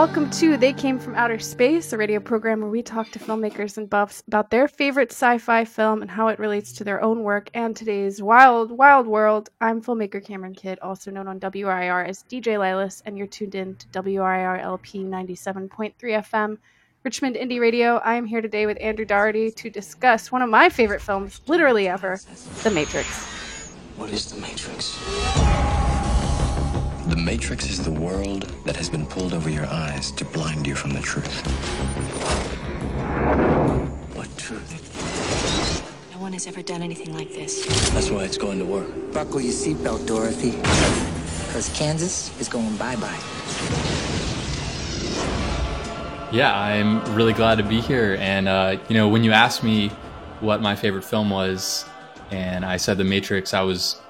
Welcome to They Came from Outer Space, a radio program where we talk to filmmakers and buffs about their favorite sci fi film and how it relates to their own work and today's wild, wild world. I'm filmmaker Cameron Kidd, also known on WRIR as DJ Lilas, and you're tuned in to WRIR LP 97.3 FM, Richmond Indie Radio. I am here today with Andrew Doherty to discuss one of my favorite films, literally ever, The Matrix. What is the Matrix? The Matrix is the world that has been pulled over your eyes to blind you from the truth. What truth? No one has ever done anything like this. That's why it's going to work. Buckle your seatbelt, Dorothy. Because Kansas is going bye bye. Yeah, I'm really glad to be here. And, uh, you know, when you asked me what my favorite film was, and I said The Matrix, I was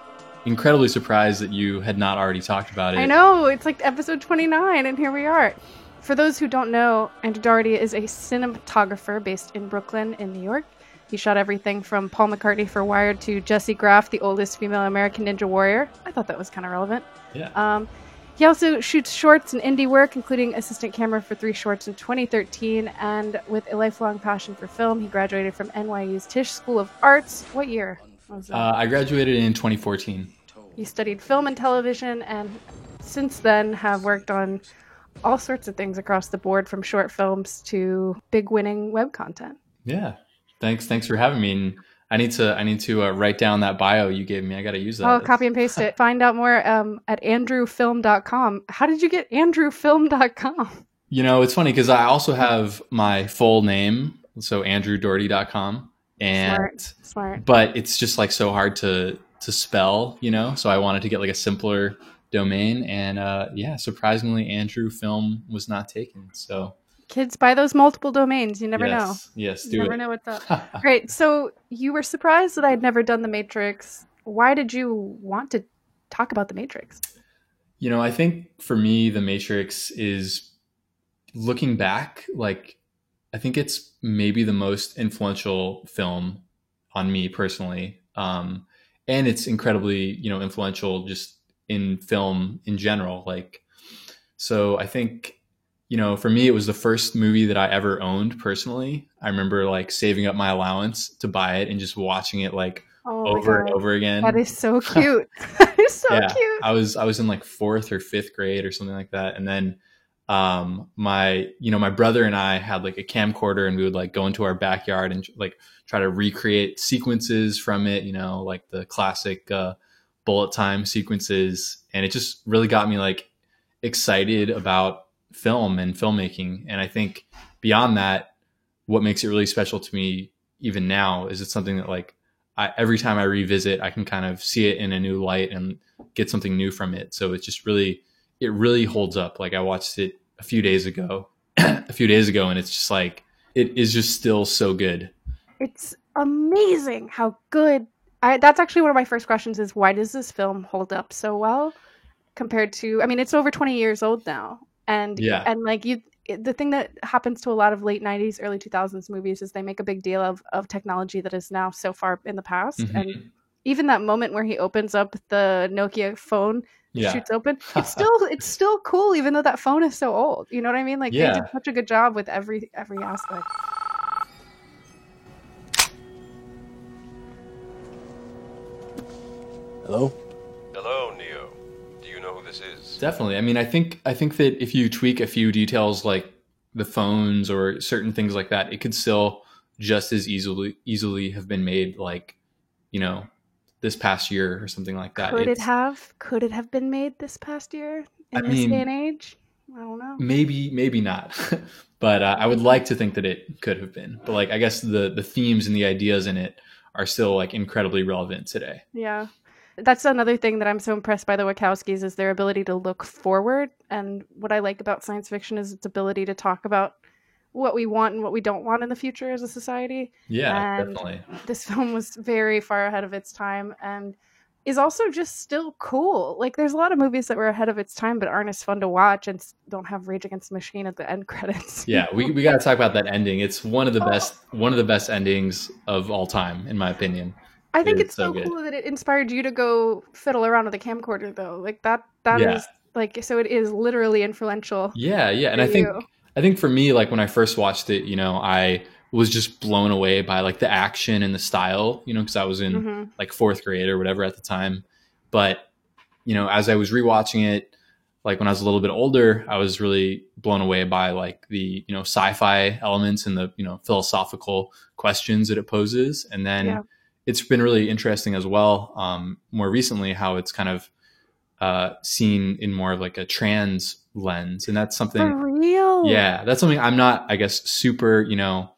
incredibly surprised that you had not already talked about it. I know, it's like episode 29, and here we are. For those who don't know, Andrew Doherty is a cinematographer based in Brooklyn, in New York. He shot everything from Paul McCartney for Wired to Jessie Graff, the oldest female American Ninja Warrior. I thought that was kind of relevant. Yeah. Um, he also shoots shorts and indie work, including assistant camera for three shorts in 2013. And with a lifelong passion for film, he graduated from NYU's Tisch School of Arts. What year? Uh, I graduated in 2014. You studied film and television, and since then have worked on all sorts of things across the board, from short films to big winning web content. Yeah. Thanks. Thanks for having me. And I need to I need to uh, write down that bio you gave me. I got to use that. Oh, copy and paste it. Find out more um, at andrewfilm.com. How did you get andrewfilm.com? You know, it's funny because I also have my full name, so andrewdoherty.com, and Smart. Smart. but it's just like so hard to to spell, you know. So I wanted to get like a simpler domain, and uh, yeah, surprisingly, Andrew Film was not taken. So Kids buy those multiple domains. You never know. yes, yes, You do never it. know what's up. Great. So you were surprised that I'd never done The Matrix. Why did you want to talk about The Matrix? You know, I think for me, The Matrix is looking back, like, I think it's maybe the most influential film on me personally. Um, and it's incredibly, you know, influential just in film in general. Like, so I think, you know, for me, it was the first movie that I ever owned personally. I remember like saving up my allowance to buy it and just watching it like Oh over and over again. That is so cute. that is so yeah, cute. I was I was in like fourth or fifth grade or something like that, and then um my you know my brother and I had like a camcorder and we would like go into our backyard and like try to recreate sequences from it, you know, like the classic uh, bullet time sequences, and it just really got me like excited about film and filmmaking, and I think beyond that, what makes it really special to me even now is it's something that like I, every time I revisit, I can kind of see it in a new light and get something new from it. So it's just really, it really holds up. Like I watched it a few days ago, a few days ago, and it's just like it is just still so good. It's amazing how good. I, that's actually one of my first questions is why does this film hold up so well compared to I mean it's over 20 years old now and Yeah. and like you the thing that happens to a lot of late 90s early 2000s movies is they make a big deal of of technology that is now so far in the past Mhm. and even that moment where he opens up the Nokia phone Yeah, shoots open it's still it's still cool even though that phone is so old you know what I mean like they did such a good job with every every aspect Hello? Hello, Neo. Do you know who this is? definitely. I mean, I think I think that if you tweak a few details like the phones or certain things like that, it could still just as easily easily have been made like you know this past year or something like that. Could it have? Could it have been made this past year in I this mean- day and age? I don't know. maybe maybe not but uh, i would like to think that it could have been but like i guess the the themes and the ideas in it are still like incredibly relevant today Yeah, that's another thing that I'm so impressed by the Wachowskis is their ability to look forward. And what I like about science fiction is its ability to talk about what we want and what we don't want in the future as a society. yeah And- definitely This film was very far ahead of its time and is also just still cool. Like there's a lot of movies that were ahead of its time but aren't as fun to watch and don't have Rage Against the Machine at the end credits. yeah we, we got to talk about that ending it's one of the oh. best one of the best endings of all time in my opinion I think It's it's so so cool that it inspired you to go fiddle around with a camcorder though. Like that that is Yeah. Like, so it is literally influential. Yeah, yeah, and I think you. I think for me, like when I first watched it, you know, I was just blown away by like the action and the style, you know, because I was in Mhm. like fourth grade or whatever at the time. But you know, as I was rewatching it, like when I was a little bit older, I was really blown away by like the you know sci-fi elements and the you know philosophical questions that it poses, and then Yeah. it's been really interesting as well. Um, more recently, how it's kind of uh, seen in more of like a trans lens, and that's something. Real? Yeah, that's something I'm not, I guess, super, you know,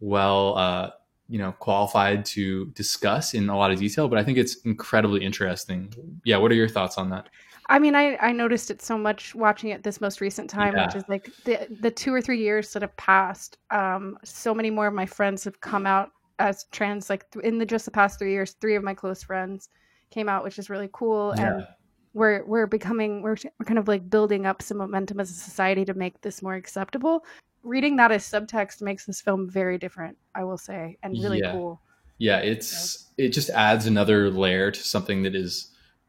well, uh, you know, qualified to discuss in a lot of detail, but I think it's incredibly interesting. Yeah, what are your thoughts on that? I mean, I, I noticed it so much watching it this most recent time, which is like the the two or three years that have passed. Um, so many more of my friends have come out as trans. Like th- in the just the past three years, three of my close friends came out, which is really cool. And we're we're becoming we're, we're kind of like building up some momentum as a society to make this more acceptable. Reading that as subtext makes this film very different, I will say, and really Yeah. cool. yeah, it's it just adds another layer to something that is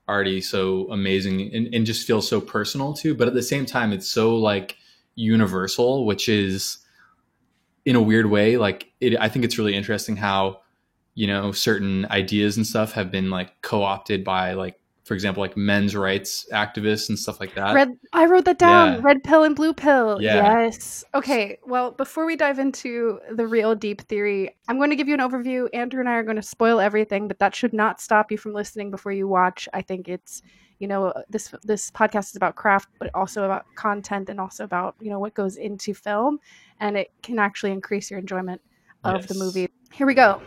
already so amazing and, and just feels so personal too. But at the same time, it's so like universal, which is in a weird way, like it, I think it's really interesting how, you know, certain ideas and stuff have been like co-opted by like, for example, like men's rights activists and stuff like that. Red, I wrote that down. Yeah. Red pill and blue pill. Yeah. Yes. Okay. Well, before we dive into the real deep theory, I'm going to give you an overview. Andrew and I are going to spoil everything, but that should not stop you from listening before you watch. I think it's, you know, this this podcast is about craft, but also about content and also about you know what goes into film, and it can actually increase your enjoyment of the movie. Here we go.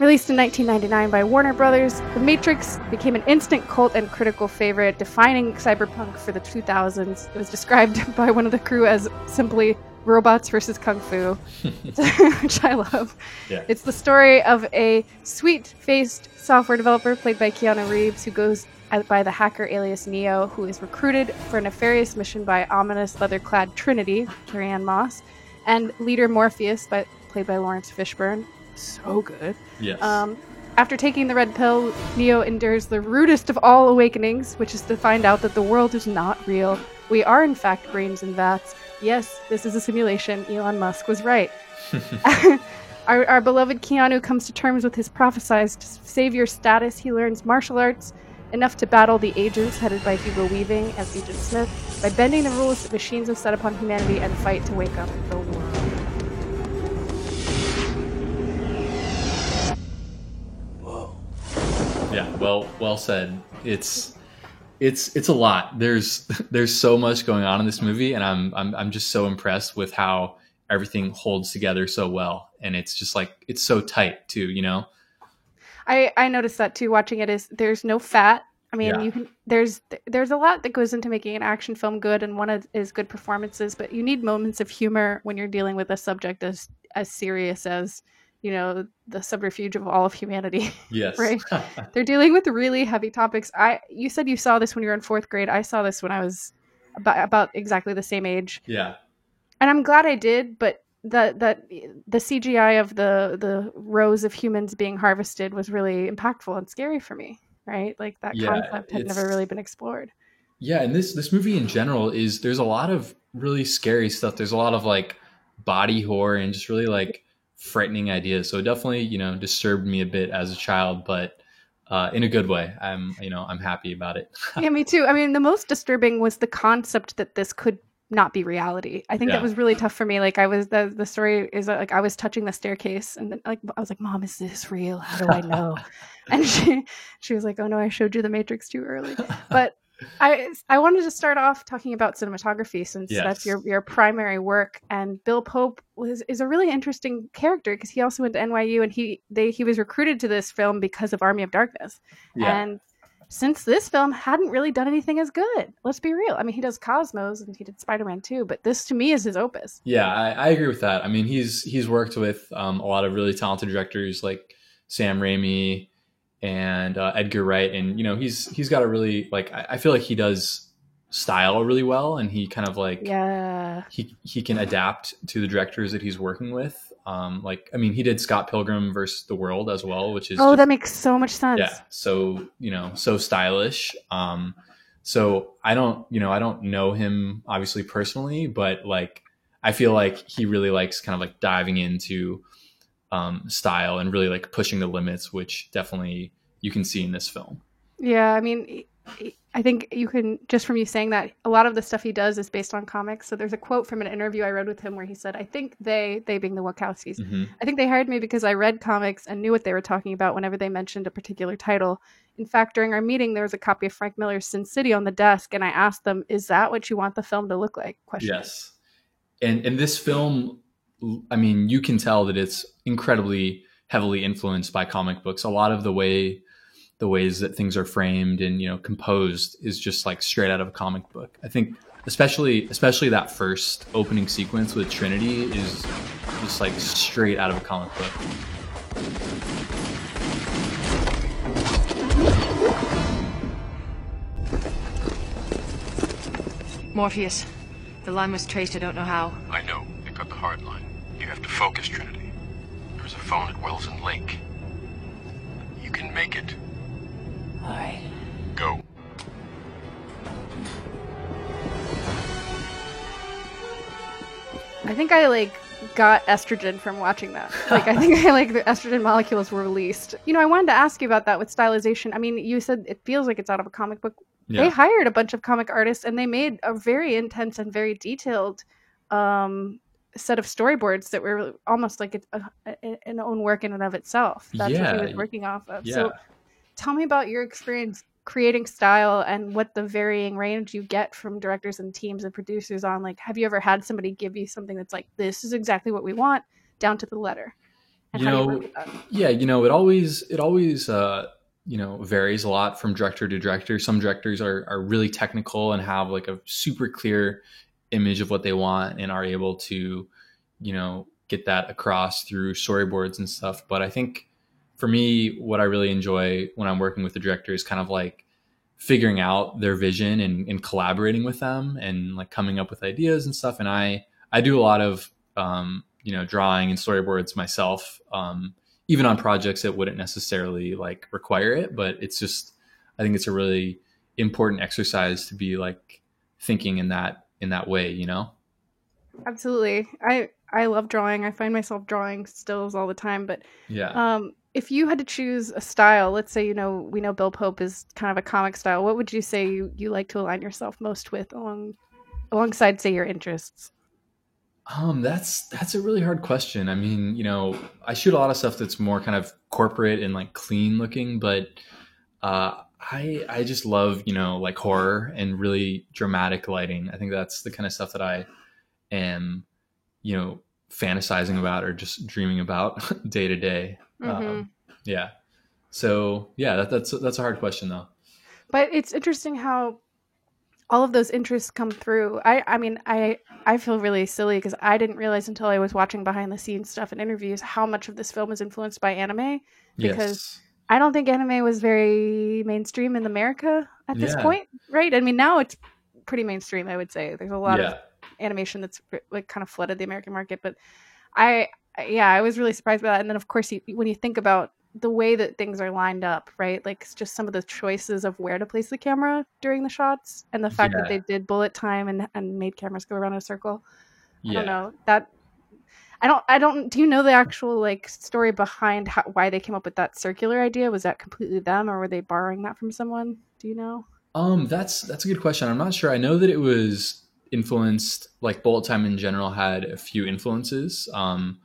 Released in 1999 by Warner Brothers, The Matrix became an instant cult and critical favorite, defining cyberpunk for the 2000s. It was described by one of the crew as simply robots versus kung fu, which I love. Yeah. It's the story of a sweet faced software developer played by Keanu Reeves who goes by the hacker alias Neo, who is recruited for a nefarious mission by ominous leather clad Trinity, Carrie-Anne Moss, and leader Morpheus, by, played by Laurence Fishburne. So good. Yes. Um, after taking the red pill, Neo endures the rudest of all awakenings, which is to find out that the world is not real. We are, in fact, brains and vats. Yes, this is a simulation. Elon Musk was right. our, our beloved Keanu comes to terms with his prophesized savior status. He learns martial arts enough to battle the agents headed by Hugo Weaving as Agent Smith by bending the rules that machines have set upon humanity and fight to wake up the world. Yeah, well, well said. It's it's it's a lot. There's there's so much going on in this movie, and I'm I'm I'm just so impressed with how everything holds together so well, and it's just like it's so tight too. You know? I I noticed that too watching it is there's no fat. I mean, Yeah. you can there's there's a lot that goes into making an action film good, and one of, is good performances. But you need moments of humor when you're dealing with a subject as as serious as you know the subterfuge of all of humanity. Yes. Right. They're dealing with really heavy topics. I you said you saw this when you were in fourth grade. I saw this when I was about about exactly the same age, yeah. and I'm glad I did. But the that the CGI of the the rows of humans being harvested was really impactful and scary for me. Right, like that Yeah, concept had never really been explored. Yeah, and this this movie in general is there's a lot of really scary stuff. There's a lot of like body horror and just really like frightening ideas. So it definitely, you know, disturbed me a bit as a child, but uh, in a good way. I'm, you know, I'm happy about it. yeah, me too. I mean, the most disturbing was the concept that this could not be reality. I think Yeah. that was really tough for me. Like I was the the story is that, like I was touching the staircase and then, like I was like, "Mom, is this real? How do I know?" and she she was like, "Oh no, I showed you the Matrix too early." But I I wanted to start off talking about cinematography since that's your your primary work. And Bill Pope was is a really interesting character because he also went to NYU and he they he was recruited to this film because of Army of Darkness. And since this film hadn't really done anything as good, let's be real. I mean, he does Cosmos and he did Spider Man too, but this to me is his opus. Yeah, I, I agree with that. I mean, he's he's worked with um, a lot of really talented directors like Sam Raimi and uh, Edgar Wright, and you know, he's he's got a really like I, I feel like he does style really well, and he kind of like Yeah. he he can adapt to the directors that he's working with. Um, like I mean, he did Scott Pilgrim versus the World as well, which is Oh, just- that makes so much sense. yeah, so you know, so stylish. Um, So I don't, you know, I don't know him obviously personally, but like I feel like he really likes kind of like diving into um, style and really like pushing the limits, which definitely you can see in this film. Yeah, I mean, I think you can just from you saying that a lot of the stuff he does is based on comics. So there's a quote from an interview I read with him where he said, "I think they, they being the Wachowskis, Mhm. I think they hired me because I read comics and knew what they were talking about whenever they mentioned a particular title. In fact, during our meeting, there was a copy of Frank Miller's Sin City on the desk, and I asked them, "Is that what you want the film to look like?" Question. Yes. And and this film, I mean, you can tell that it's incredibly heavily influenced by comic books. A lot of the way the ways that things are framed and you know composed is just like straight out of a comic book. I think especially especially that first opening sequence with Trinity is just like straight out of a comic book. Morpheus. The line was traced, I don't know how. I know. They cut the hard line. You have to focus, Trinity. There's a phone at Wells and Lake. You can make it. All right. Go. I think I like got estrogen from watching that. Like I think I like the estrogen molecules were released. You know, I wanted to ask you about that with stylization. I mean, you said it feels like it's out of a comic book. Yeah. They hired a bunch of comic artists and they made a very intense and very detailed um set of storyboards that were almost like a, a, an own work in and of itself. That's what Yeah. he was working off of. Yeah. So tell me about your experience creating style and what the varying range you get from directors and teams and producers on like have you ever had somebody give you something that's like this is exactly what we want down to the letter and You you know, that? Yeah, you know, it always it always uh, you know varies a lot from director to director. Some directors are are really technical and have like a super clear image of what they want and are able to, you know, get that across through storyboards and stuff. But I think for me, what I really enjoy when I'm working with the director is kind of like figuring out their vision and, and collaborating with them and like coming up with ideas and stuff. And I I do a lot of um, you know drawing and storyboards myself, um, even on projects that wouldn't necessarily like require it. But it's just I think it's a really important exercise to be like thinking in that in that way, you know. absolutely i i love drawing i find myself drawing stills all the time but Yeah. um if you had to choose a style let's say you know we know bill pope is kind of a comic style what would you say you, you like to align yourself most with along alongside say your interests Um, that's that's a really hard question. I mean, you know, I shoot a lot of stuff that's more kind of corporate and like clean looking, but uh, I I just love you know like horror and really dramatic lighting. I think that's the kind of stuff that I am, you know, fantasizing about or just dreaming about day to day. Mhm. Um, Yeah. So yeah, that, that's that's a hard question though. but it's interesting how all of those interests come through i i mean i i feel really silly because i didn't realize until i was watching behind the scenes stuff and interviews how much of this film is influenced by anime Because yes. I don't think anime was very mainstream in america at this Yeah. point right? I mean now it's pretty mainstream i would say. There's a lot yeah. of animation that's like kind of flooded the american market but i yeah i was really surprised by that. And then of course you, when you think about the way that things are lined up right? Like it's just some of the choices of where to place the camera during the shots and the fact that they did bullet time and, and made cameras go around in a circle. I don't know. That i don't i don't do you know the actual like story behind how, why they came up with that circular idea was that completely them or were they borrowing that from someone do you know Um, that's that's a good question. I'm not sure. I know that it was influenced, like bullet time in general had a few influences. Um,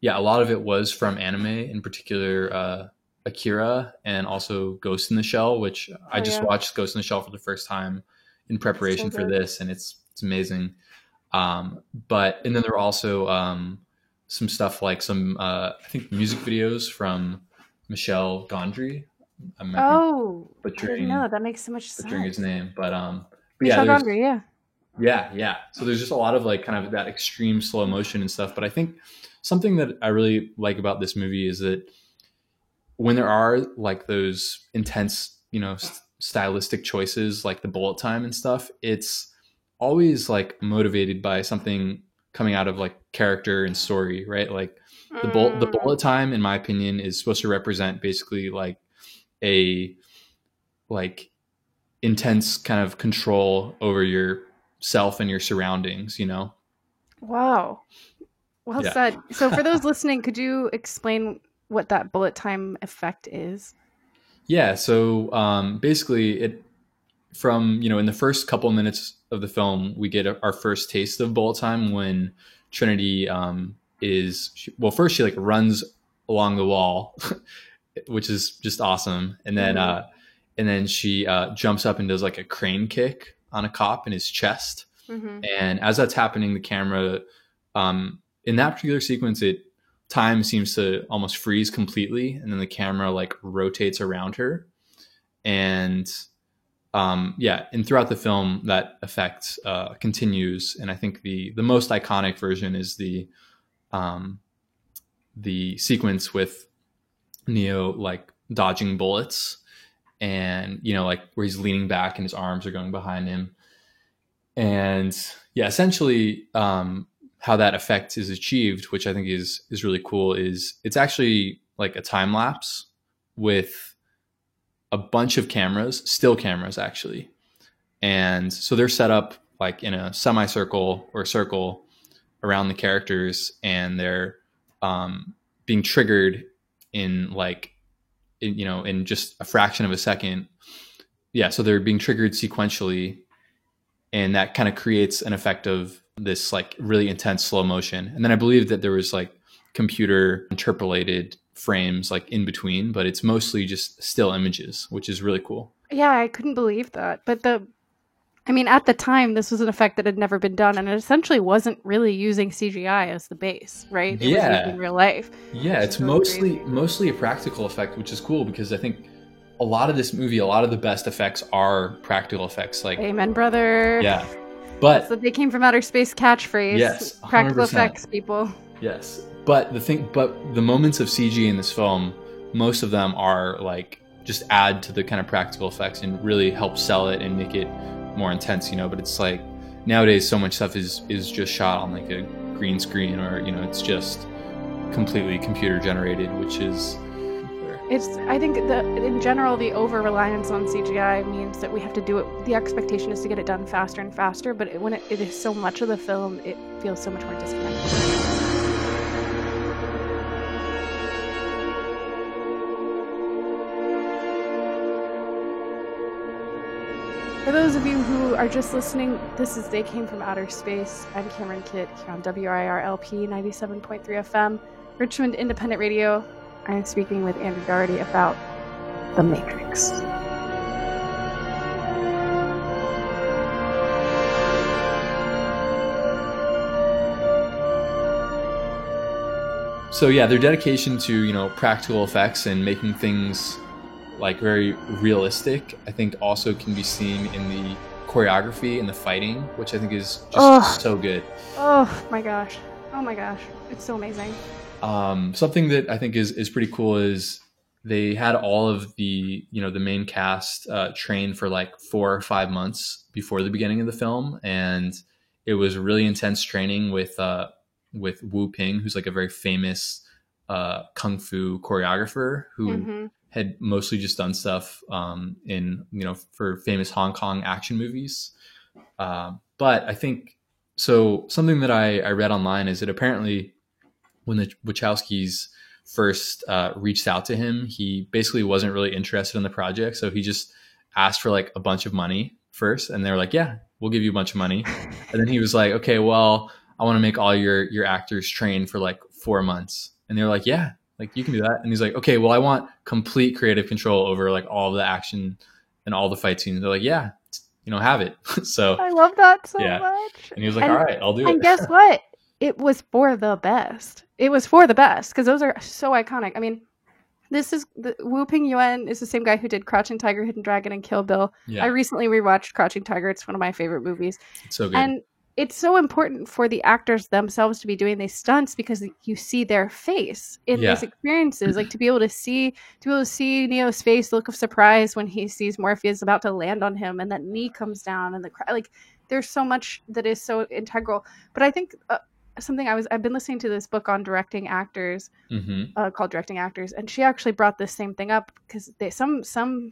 yeah, a lot of it was from anime, in particular uh, Akira, and also Ghost in the Shell, which I Oh, just yeah. watched Ghost in the Shell for the first time in preparation for this, and it's it's amazing. Um, but and then there were also um, some stuff like some uh, I think music videos from Michel Gondry. I might be oh butchering know that makes so much butchering sense his name, but um, but yeah, Gondry, yeah yeah, yeah. So there's just a lot of like kind of that extreme slow motion and stuff. But I think something that I really like about this movie is that when there are like those intense, you know, st- stylistic choices like the bullet time and stuff, it's always like motivated by something coming out of like character and story, right? Like the bullet the Mm. bullet time in my opinion is supposed to represent basically like a like intense kind of control over yourself and your surroundings. You know. Wow. Well Yeah. said. So, for those listening, could you explain what that bullet time effect is? Yeah, so um, basically, it from you know in the first couple minutes of the film, we get our first taste of bullet time when Trinity um, is she, well, first she like runs along the wall, which is just awesome, and then Mhm. uh, and then she uh, jumps up and does like a crane kick on a cop in his chest, Mm-hmm. and as that's happening, the camera um, in that particular sequence, it time seems to almost freeze completely, and then the camera like rotates around her, and um, yeah, and throughout the film, that effect uh, continues. And I think the the most iconic version is the um, the sequence with Neo like dodging bullets, and you know like where he's leaning back and his arms are going behind him and yeah essentially um, how that effect is achieved which i think is is really cool is it's actually like a time lapse with a bunch of cameras still cameras actually. And so they're set up like in a semicircle or circle around the characters and they're um, being triggered in like in, you know in just a fraction of a second. Yeah so they're being triggered sequentially and that kind of creates an effect of this like really intense slow motion. And then i believe that there was like computer interpolated frames like in between but it's mostly just still images which is really cool Yeah, I couldn't believe that. But the, I mean, at the time, this was an effect that had never been done, and it essentially wasn't really using CGI as the base, right? It Yeah. was using real life. yeah it's mostly crazy. mostly a practical effect which is cool because i think a lot of this movie a lot of the best effects are practical effects like Amen, brother. yeah but So they came from outer space catchphrase. Yes, Practical 100%. effects, people. Yes, but the thing, but the moments of CG in this film, most of them are like just add to the kind of practical effects and really help sell it and make it more intense, you know. But it's like nowadays, so much stuff is is just shot on like a green screen or you know, it's just completely computer generated, which is It's. I think that in general, the over reliance on CGI means that we have to do it. The expectation is to get it done faster and faster. But it, when it, it is so much of the film, it feels so much more disconnected. For those of you who are just listening, this is They Came From Outer Space. I'm Cameron Kidd here on WRIR LP 97.3 FM, Richmond Independent Radio. I am speaking with Andrew Doherty about The Matrix. so yeah, their dedication to you know practical effects and making things like very realistic, I think also can be seen in the choreography and the fighting, which I think is just so good. Oh my gosh. Oh my gosh. It's so amazing. Um, something that I think is is pretty cool is they had all of the you know the main cast uh, trained for like four or five months before the beginning of the film, and it was really intense training with uh, with Wu Ping, who's like a very famous uh, kung fu choreographer who hmm had mostly just done stuff um, in you know for famous Hong Kong action movies. Um, but I think so. Something that I, I read online is that apparently when the Wachowskis first uh, reached out to him, he basically wasn't really interested in the project, so he just asked for like a bunch of money first, and they were like, "Yeah, we'll give you a bunch of money." and then he was like, "Okay, well, I want to make all your your actors train for like four months," and they were like, "Yeah." Like you can do that, and he's like, okay, well, I want complete creative control over like all the action and all the fight scenes. They're like, yeah, you know, have it. so, I love that so Yeah. much. and he was like, And- all right, I'll do And it. guess what? It was for the best. It was for the best because those are so iconic. I mean, this is the Wu Ping Yuan is the same guy who did Crouching Tiger, Hidden Dragon, and Kill Bill. yeah, I recently rewatched Crouching Tiger. It's one of my favorite movies. it's so good. And it's so important for the actors themselves to be doing these stunts because you see their face in Yeah. these experiences. Like to be able to see to be able to see Neo's face look of surprise when he sees Morpheus about to land on him and that knee comes down and the cry like there's so much that is so integral. But I think uh, something I was I've been listening to this book on directing actors hmm uh, called Directing Actors, and she actually brought this same thing up because they some some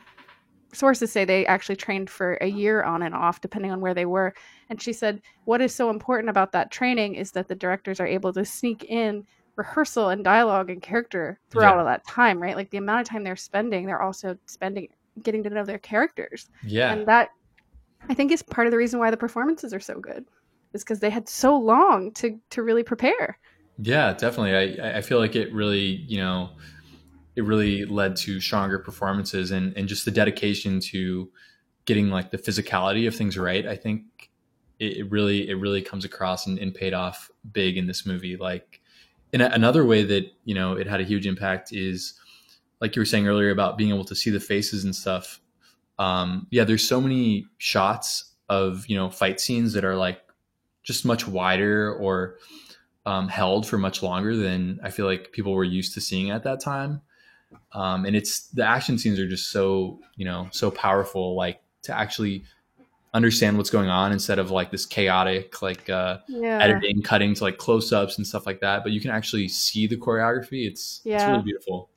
sources say they actually trained for a year on and off, depending on where they were. And she said, what is so important about that training is that the directors are able to sneak in rehearsal and dialogue and character throughout Yeah. all that time, right? Like the amount of time they're spending, they're also spending getting to know their characters. Yeah. And that I think is part of the reason why the performances are so good. Is because they had so long to to really prepare. Yeah, definitely. I I feel like it really, you know, it really led to stronger performances and and just the dedication to getting like the physicality of things right. I think it, it really it really comes across and, and paid off big in this movie. Like, in a, another way that you know it had a huge impact is like you were saying earlier about being able to see the faces and stuff. Um, yeah, there's so many shots of you know fight scenes that are like just much wider or um, held for much longer than I feel like people were used to seeing at that time. Um, and it's the action scenes are just so you know so powerful, like to actually understand what's going on instead of like this chaotic like uh, Yeah. editing, cutting to like close ups and stuff like that. But you can actually see the choreography. It's it's really beautiful.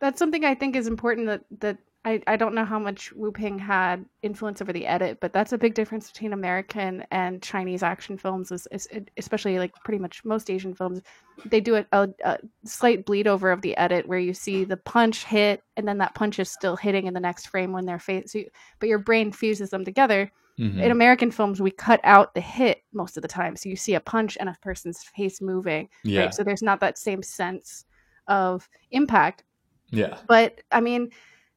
That's something I think is important that that I, I don't know how much Wu Ping had influence over the edit, but that's a big difference between American and Chinese action films, is, is especially like pretty much most Asian films. They do a, a, a slight bleed over of the edit where you see the punch hit, and then that punch is still hitting in the next frame when they're face. So you, but your brain fuses them together. Mhm. In American films, we cut out the hit most of the time, so you see a punch and a person's face moving. Yeah, Right? So there's not that same sense of impact. yeah. But I mean,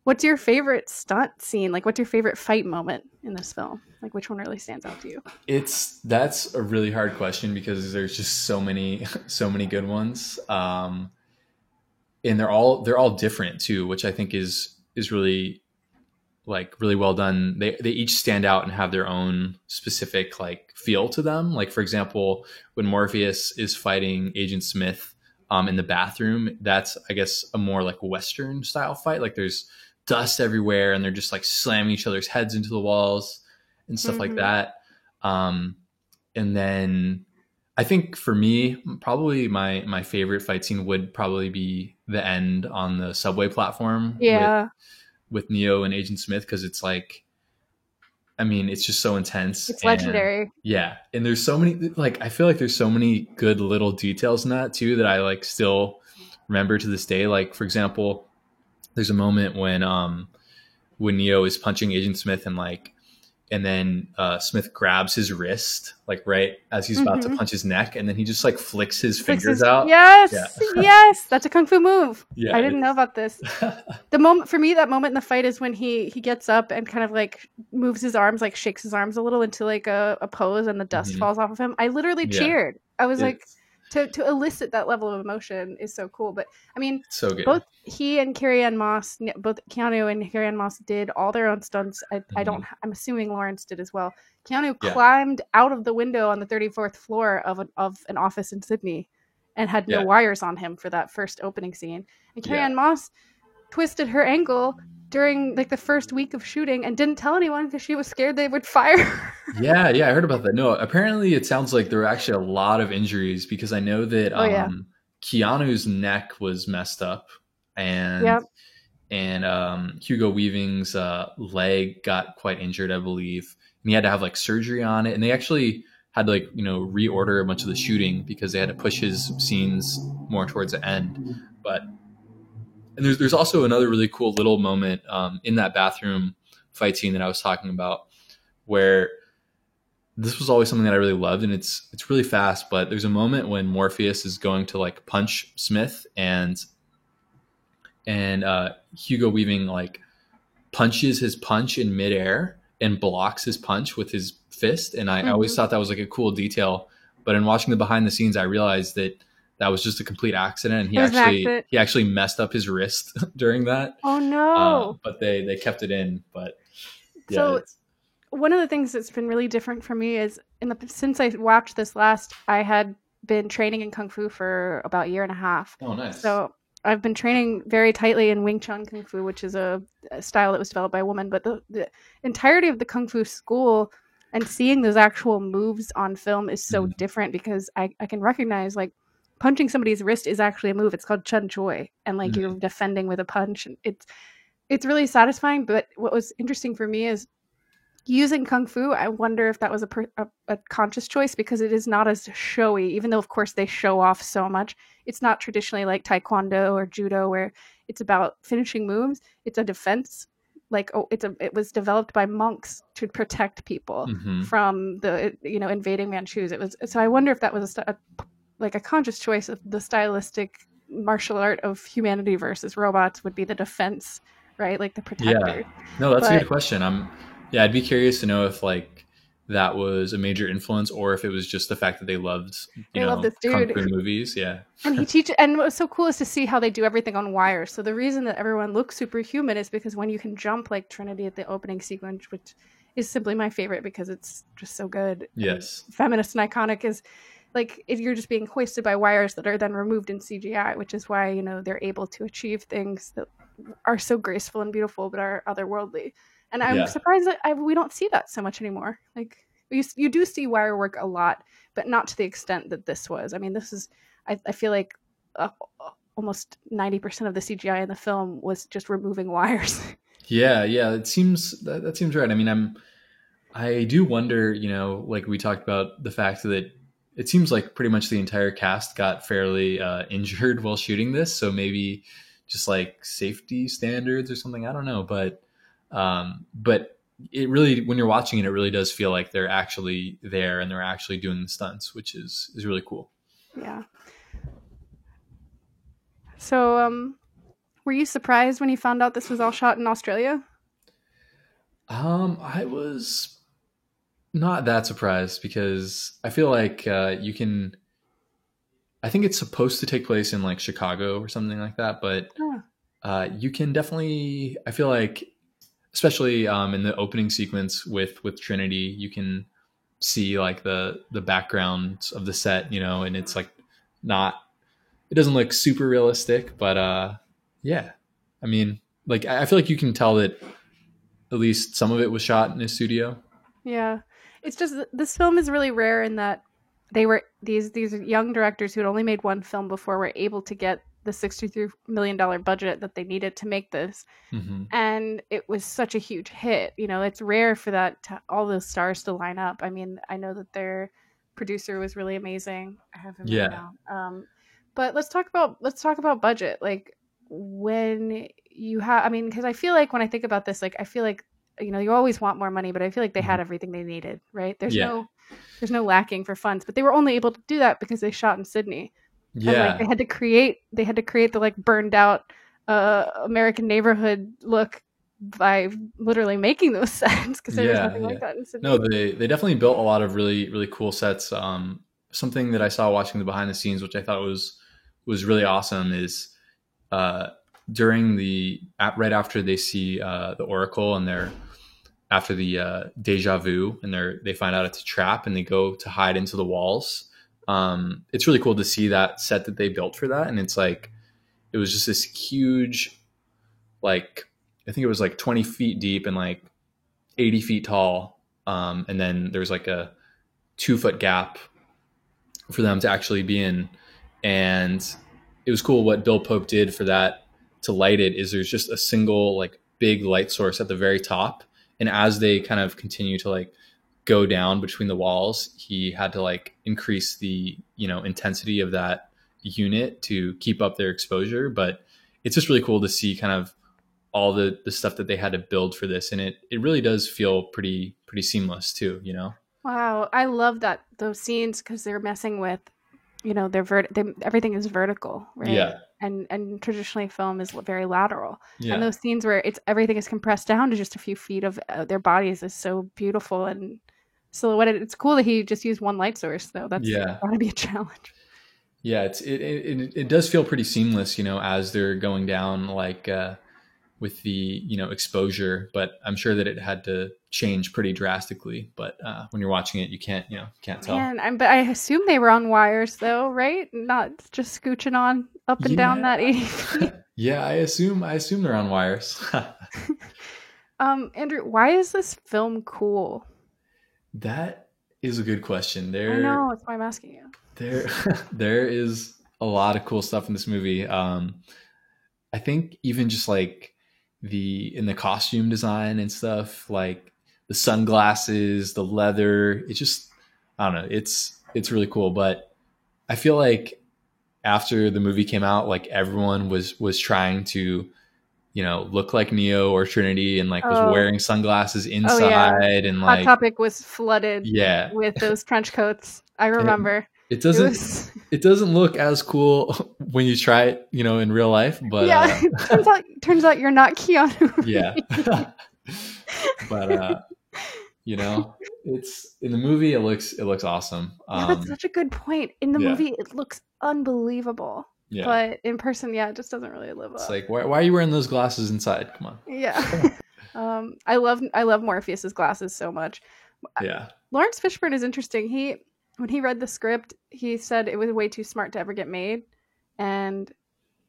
what's your favorite stunt scene? Like, what's your favorite fight moment in this film? Like, which one really stands out to you? It's that's a really hard question because there's just so many so many good ones. Um and they're all they're all different too, which I think is is really like really well done. They they each stand out and have their own specific like feel to them. Like for example, when Morpheus is fighting Agent Smith um in the bathroom, that's I guess a more like western style fight. Like there's dust everywhere and they're just like slamming each other's heads into the walls and stuff like Mhm. that. Um, and then I think for me, probably my my favorite fight scene would probably be the end on the subway platform. with- Yeah, with, Neo and Agent Smith because it's like, I mean, it's just so intense. it's and- legendary. yeah, and there's so many like I feel like there's so many good little details in that too that I like still remember to this day. Like for example, there's a moment when um when Neo is punching Agent Smith and like and then uh, Smith grabs his wrist like right as he's about to Mhm. punch his neck, and then he just like flicks his Flicks fingers his- out. Yes, Yeah. yes, that's a kung fu move. Yeah, I didn't know about this. The moment for me, that moment in the fight is when he he gets up and kind of like moves his arms, like shakes his arms a little into like a, a pose, and the dust Mhm. falls off of him. I literally Yeah. cheered. I was like, It's to to elicit that level of emotion is so cool. But I mean, so good. both he and Carrie-Anne Moss, both Keanu and Carrie-Anne Moss did all their own stunts. I, I don't. I'm assuming Laurence did as well. Keanu Mm-hmm. Yeah. climbed out of the window on the 34th floor of an of an office in Sydney, and had no Yeah. wires on him for that first opening scene. And Carrie Yeah. Ann Moss twisted her ankle during like the first week of shooting and didn't tell anyone because she was scared they would fire. yeah, yeah, I heard about that. No, apparently it sounds like there were actually a lot of injuries because I know that Oh, um, yeah. Keanu's neck was messed up, and Yep. and um, Hugo Weaving's uh, leg got quite injured, I believe, and he had to have like surgery on it, and they actually had to like you know reorder a bunch of the shooting because they had to push his scenes more towards the end, but. And there's there's also another really cool little moment um, in that bathroom fight scene that I was talking about, where this was always something that I really loved, and it's it's really fast. But there's a moment when Morpheus is going to like punch Smith, and and uh, Hugo Weaving like punches his punch in midair and blocks his punch with his fist, and I, I always thought that was like a cool detail. But in watching the behind the scenes, I realized that that was just a complete accident. And he It was an actually he actually messed up his wrist during that. Oh no! but they they kept it in. But yeah, So- one of the things that's been really different for me is in the since I watched this last, I had been training in kung fu for about a year and a half. oh nice. So I've been training very tightly in Wing Chun Kung Fu, which is a, a style that was developed by a woman. But the, the entirety of the Kung Fu school and seeing those actual moves on film is so Mhm. different because I, I can recognize like punching somebody's wrist is actually a move. It's called Chun Choi, and like Mhm. you're defending with a punch. And it's it's really satisfying. But what was interesting for me is using kung fu. I wonder if that was a, per, a, a conscious choice because it is not as showy. Even though, of course, they show off so much, it's not traditionally like taekwondo or judo where it's about finishing moves. It's a defense. Like oh, it's a it was developed by monks to protect people Mhm. from the you know invading Manchus. It was so I wonder if that was a, a like a conscious choice of the stylistic martial art of humanity versus robots would be the defense, right? Like the protector. Yeah. No, that's a good question. I'm yeah, I'd be curious to know if like that was a major influence or if it was just the fact that they loved you They know love this kung fu movies. Yeah. and he teaches and what's so cool is to see how they do everything on wires so the reason that everyone looks superhuman is because when you can jump like trinity at the opening sequence which is simply my favorite because it's just so good Yes. feminist and iconic is like if you're just being hoisted by wires that are then removed in cgi which is why you know they're able to achieve things that are so graceful and beautiful but are otherworldly and i'm Yeah. surprised that I, we don't see that so much anymore like you, you do see wire work a lot but not to the extent that this was i mean this is i, I feel like uh, almost 90% of the cgi in the film was just removing wires Yeah, yeah, it seems that, that seems right. I mean, I'm I do wonder, you know, like we talked about the fact that it seems like pretty much the entire cast got fairly uh, injured while shooting this, so maybe just like safety standards or something. I don't know, but um, but it really when you're watching it, it really does feel like they're actually there and they're actually doing the stunts, which is is really cool. Yeah. So, um, were you surprised when you found out this was all shot in Australia? Um, I was not that surprised because I feel like uh, you can. I think it's supposed to take place in like Chicago or something like that, but Oh. uh, you can definitely. I feel like, especially um, in the opening sequence with with Trinity, you can see like the the background of the set, you know, and it's like not. It doesn't look super realistic, but uh, yeah. I mean, like I feel like you can tell that at least some of it was shot in a studio. Yeah. It's just this film is really rare in that they were these these young directors who had only made one film before were able to get the 63 million dollar budget that they needed to make this. Mm-hmm. and it was such a huge hit you know it's rare for that to, all those stars to line up. I mean i know that their producer was really amazing. I have him Yeah. right um but let's talk about let's talk about budget. Like when you have i mean because i feel like when i think about this like i feel like you know you always want more money but i feel like they had everything they needed right there's Yeah. no there's no lacking for funds but they were only able to do that because they shot in sydney Yeah, like they had to create they had to create the like burned out uh american neighborhood look by literally making those sets because there was nothing yeah. like that in Sydney. no, they they definitely built a lot of really really cool sets. Um, something that I saw watching the behind the scenes, which I thought was was really awesome, is uh, during the right after they see uh, the Oracle and they're after the uh, deja vu and they're they find out it's a trap and they go to hide into the walls. Um, it's really cool to see that set that they built for that, and it's like it was just this huge, like I think it was like twenty feet deep and like eighty feet tall, um, and then there's like a two foot gap for them to actually be in, and it was cool what Bill Pope did for that to light it is there's just a single like big light source at the very top and as they kind of continue to like go down between the walls he had to like increase the you know intensity of that unit to keep up their exposure. But it's just really cool to see kind of all the the stuff that they had to build for this and it it really does feel pretty pretty seamless too you know? Wow i love that those scenes because they're messing with you know they're vert they, everything is vertical right? Yeah. And and traditionally film is very lateral. Yeah. and those scenes where it's everything is compressed down to just a few feet of uh, their bodies is so beautiful and silhouetted. It's cool that he just used one light source though. That's Yeah. gotta be a challenge. Yeah, it's it, it it- it does feel pretty seamless, you know, as they're going down like uh with the, you know, exposure, but I'm sure that it had to change pretty drastically, but uh when you're watching it you can't, you know, can't tell. Man, I'm, but I assume they were on wires though, right? Not just scooching on up and down that 80 feet. yeah, I assume I assume they're on wires. Um, Andrew, why is this film cool? that is a good question. There I know, that's why I'm asking you. there there is a lot of cool stuff in this movie um i think even just like the in the costume design and stuff, like the sunglasses, the leather. It just I don't know. It's it's really cool, but I feel like after the movie came out, like everyone was was trying to you know look like Neo or Trinity and like was Oh. wearing sunglasses oh, yeah. inside and Hot like Topic was flooded yeah. with those trench coats. I remember. It It doesn't was, it doesn't look as cool when you try it, you know, in real life, but yeah. uh, turns out turns out you're not Keanu. yeah. but uh you know, it's in the movie it looks it looks awesome. Yeah, Um that's such a good point. In the yeah. movie, it looks unbelievable, yeah. but in person, yeah, it just doesn't really live it's up. It's like why, why are you wearing those glasses inside? Come on. yeah. um, I love I love Morpheus's glasses so much. Yeah. Laurence Fishburne is interesting. He when he read the script, he said it was way too smart to ever get made, and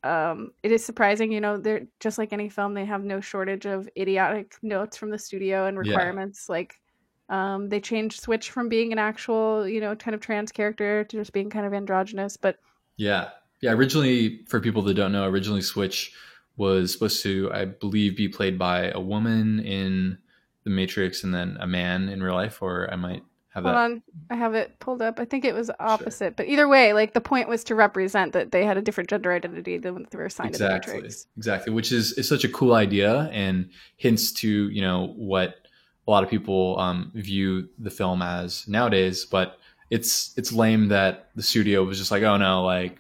um, it is surprising. You know, they're just like any film; they have no shortage of idiotic notes from the studio and Yeah. requirements. Like, um, they changed Switch from being an actual, you know, kind of trans character to just being kind of androgynous. But Yeah. Yeah. Originally, for people that don't know, originally Switch was supposed to, I believe, be played by a woman in The Matrix and then a man in real life, or I might have hold that. on, I have it pulled up. I think it was opposite, but either way, like the point was to represent that they had a different gender identity than they were assigned to the exactly Matrix. exactly which is is such a cool idea and hints to you know what a lot of people um, view the film as nowadays but it's it's lame that the studio was just like oh no like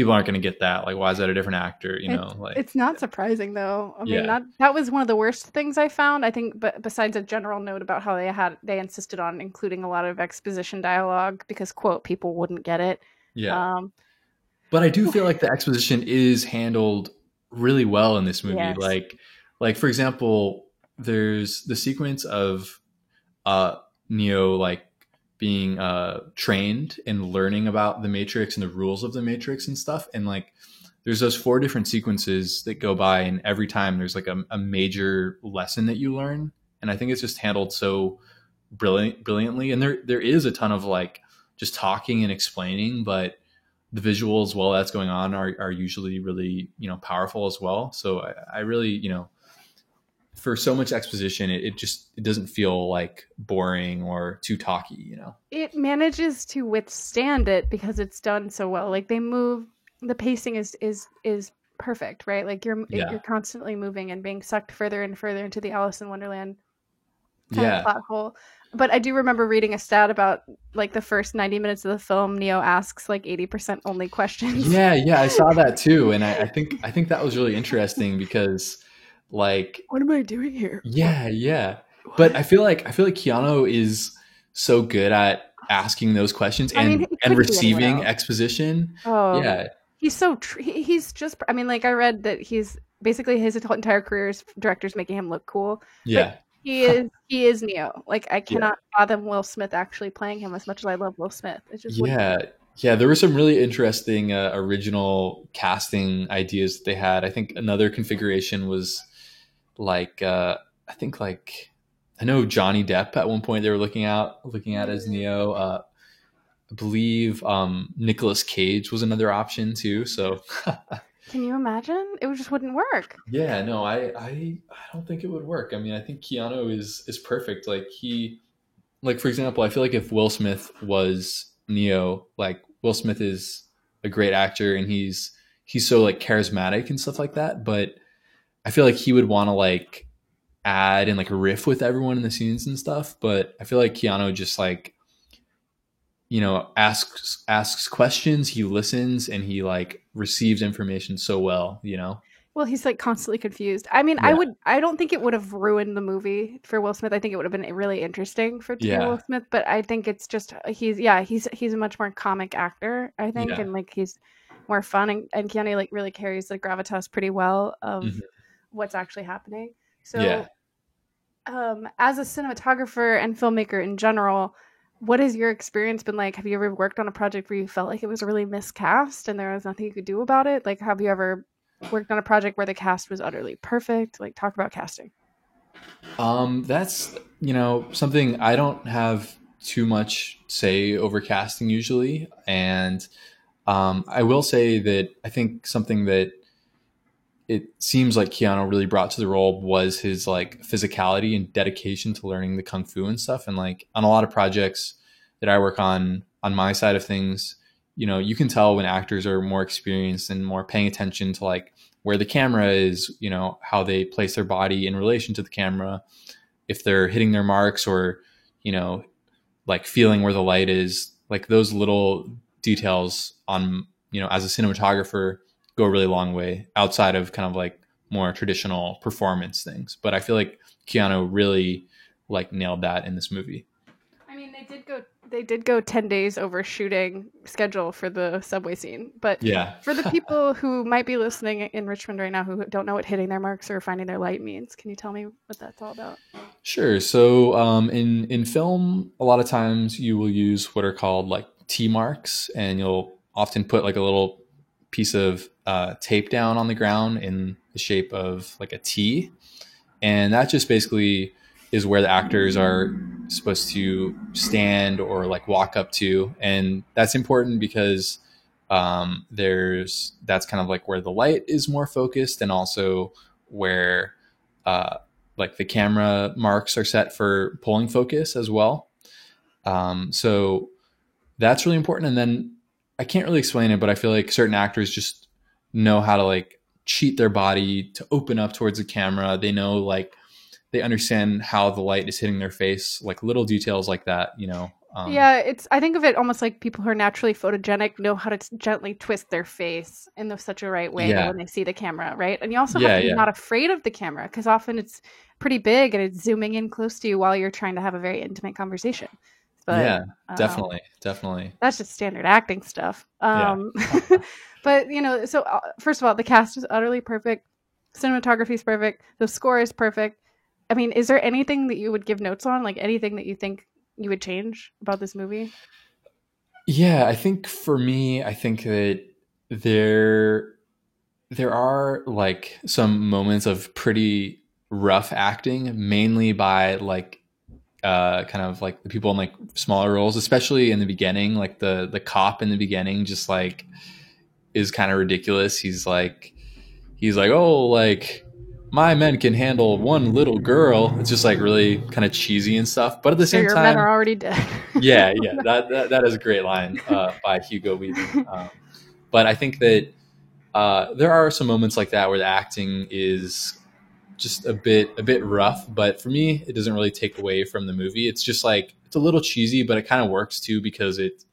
people aren't going to get that like why is that a different actor you know like It's not surprising though. I mean, Yeah. that that was one of the worst things I found. I think, but besides a general note about how they had they insisted on including a lot of exposition dialogue because quote people wouldn't get it. yeah Um, but i do feel like the exposition is handled really well in this movie Yes. like like for example there's the sequence of uh neo like being uh trained and learning about the matrix and the rules of the matrix and stuff. And like there's those four different sequences that go by and every time there's like a, a major lesson that you learn. And i think it's just handled so brilliant brilliantly. And there there is a ton of like just talking and explaining but the visuals while that's going on are, are usually really you know powerful as well. So I, I really you know for so much exposition it, it just it doesn't feel like boring or too talky you know it manages to withstand it because it's done so well. Like they move, the pacing is is is perfect, right? Like you're Yeah. you're constantly moving and being sucked further and further into the Alice in Wonderland kind Yeah. of plot hole. But I do remember reading a stat about like the first 90 minutes of the film, Neo asks like 80% only questions. yeah yeah i saw that too and I, I think i think that was really interesting because like What am I doing here? yeah yeah. But i feel like i feel like keanu is so good at asking those questions I and mean, and couldn't be anyone receiving exposition. Oh, yeah. He's so tr- he's just I mean like I read that he's basically his entire career is directors making him look cool. yeah. He is he is Neo. Like I cannot fathom Will Smith actually playing him as much as I love Will Smith. It's just yeah. Yeah there were some really interesting uh, original casting ideas that they had. I think another configuration was like uh i think like i know johnny depp at one point they were looking out looking at as neo uh i believe um Nicolas cage was another option too so Can you imagine? It just wouldn't work. yeah no i i i don't think it would work i mean i think keanu is is perfect like he like for example i feel like if will smith was neo like will smith is a great actor and he's he's so like charismatic and stuff like that but i feel like he would want to like add and like riff with everyone in the scenes and stuff but i feel like keanu just like you know asks asks questions he listens and he like receives information so well you know Well, he's like constantly confused. I mean, I would I don't think it would have ruined the movie for Will Smith. I think it would have been really interesting for Yeah. Will Smith, but I think it's just he's yeah, he's he's a much more comic actor, I think, Yeah. and like he's more fun and, and Keanu like really carries the gravitas pretty well of Mhm. What's actually happening. So Yeah. um as a cinematographer and filmmaker in general, what has your experience been like? Have you ever worked on a project where you felt like it was really miscast and there was nothing you could do about it? Like have you ever worked on a project where the cast was utterly perfect? Like talk about casting. Um, that's you know something I don't have too much say over casting usually, and um, I will say that I think something that it seems like Keanu really brought to the role was his like physicality and dedication to learning the kung fu and stuff. And like on a lot of projects that I work on on my side of things, you know, you can tell when actors are more experienced and more paying attention to like where the camera is, you know, how they place their body in relation to the camera, if they're hitting their marks or, you know, like feeling where the light is, like those little details on, you know, as a cinematographer go a really long way outside of kind of like more traditional performance things. But I feel like Keanu really like nailed that in this movie. I mean, they did go they did go 10 days over shooting schedule for the subway scene. But yeah, for the people who might be listening in Richmond right now who don't know what hitting their marks or finding their light means, can you tell me what that's all about? Sure. So um, in in film, a lot of times you will use what are called like T marks, and you'll often put like a little piece of uh, tape down on the ground in the shape of like a T, and that just basically is where the actors are supposed to stand or like walk up to, and that's important because um, there's that's kind of like where the light is more focused, and also where uh, like the camera marks are set for pulling focus as well. Um, so that's really important. And then I can't really explain it, but I feel like certain actors just know how to like cheat their body to open up towards the camera. They know like they understand how the light is hitting their face, like little details like that, you know. Um, yeah, it's. I think of it almost like people who are naturally photogenic know how to t- gently twist their face in the, such a right way yeah. when they see the camera, right? And you also have to be not afraid of the camera because often it's pretty big and it's zooming in close to you while you're trying to have a very intimate conversation. But, yeah, um, definitely, um, definitely. That's just standard acting stuff. Um, yeah. but you know, so uh, first of all, the cast is utterly perfect. Cinematography is perfect. The score is perfect. I mean, is there anything that you would give notes on? Like anything that you think you would change about this movie? Yeah, I think for me, I think that there there are like some moments of pretty rough acting, mainly by like uh, kind of like the people in like smaller roles, especially in the beginning, like the the cop in the beginning, just like is kind of ridiculous. He's like he's like, oh, like my men can handle one little girl. It's just like really kind of cheesy and stuff. But at the same your time, men are already dead. yeah, yeah, that, that, that is a great line uh, by Hugo Weaving. Um, but I think that uh, there are some moments like that where the acting is just a bit a bit rough. But for me, it doesn't really take away from the movie. It's just like it's a little cheesy, but it kind of works too because it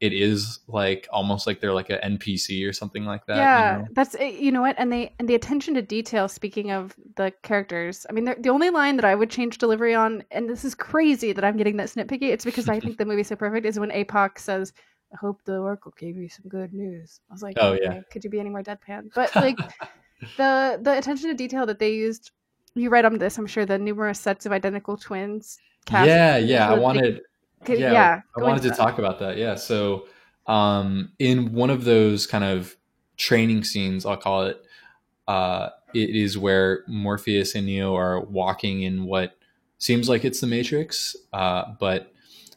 it is like almost like they're like an NPC or something like that. Yeah, you know? that's eh, you know what, and they and the attention to detail. Speaking of the characters, I mean, the only line that I would change delivery on, and this is crazy that I'm getting that nitpicky. It's because I think the movie's so perfect. Is when Apoc says, "I hope the Oracle gave you some good news." I was like, "Oh okay, yeah, could you be any more deadpan?" But like the the attention to detail that they used. You write on this, I'm sure, the numerous sets of identical twins. yeah, yeah, I wanted. Yeah, yeah I wanted to that. talk about that. Yeah. So, um, in one of those kind of training scenes, I'll call it, uh, it is where Morpheus and Neo are walking in what seems like it's the Matrix, uh, but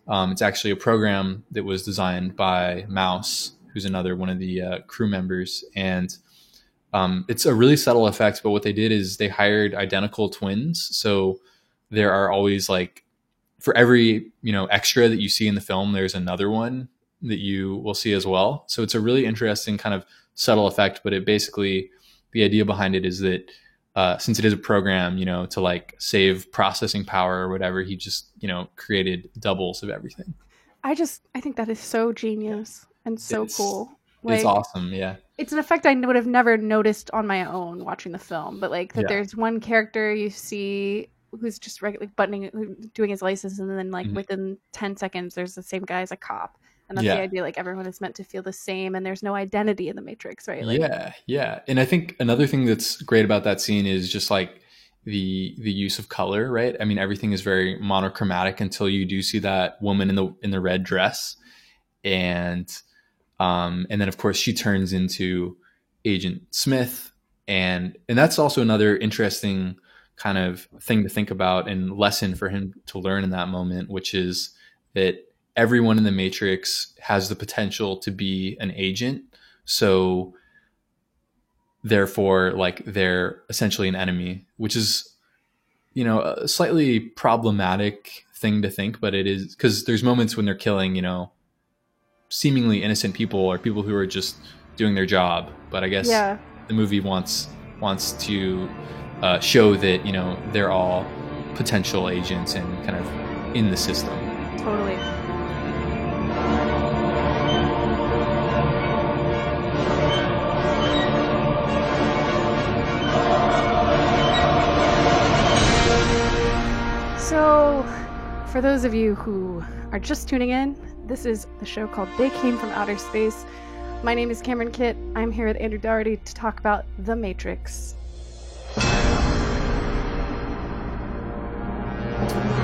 um, it's actually a program that was designed by Mouse, who's another one of the uh, crew members, and um, it's a really subtle effect. But what they did is they hired identical twins, so there are always like for every you know extra that you see in the film, there's another one that you will see as well. So it's a really interesting kind of subtle effect, but it basically the idea behind it is that uh, since it is a program, you know, to like save processing power or whatever, he just you know created doubles of everything. I just I think that is so genius and so it's, cool. Like, it's awesome, yeah. It's an effect I would have never noticed on my own watching the film, but like that yeah. there's one character you see who's just regularly buttoning, doing his license, and then like mm-hmm. within ten seconds, there's the same guy as a cop, and that's yeah. the idea. Like everyone is meant to feel the same, and there's no identity in the Matrix, right? Like, yeah, yeah. And I think another thing that's great about that scene is just like the the use of color, right? I mean, everything is very monochromatic until you do see that woman in the in the red dress, and um, and then of course she turns into Agent Smith, and and that's also another interesting kind of thing to think about and lesson for him to learn in that moment, which is that everyone in the Matrix has the potential to be an agent. So therefore like they're essentially an enemy which is you know a slightly problematic thing to think but it is because there's moments when they're killing you know seemingly innocent people or people who are just doing their job but i guess Yeah. the movie wants wants to uh, show that you know they're all potential agents and kind of in the system Totally. So, for those of you who are just tuning in, this is the show called They Came from Outer Space. My name is Cameron Kitt. I'm here with Andrew Doherty to talk about The Matrix.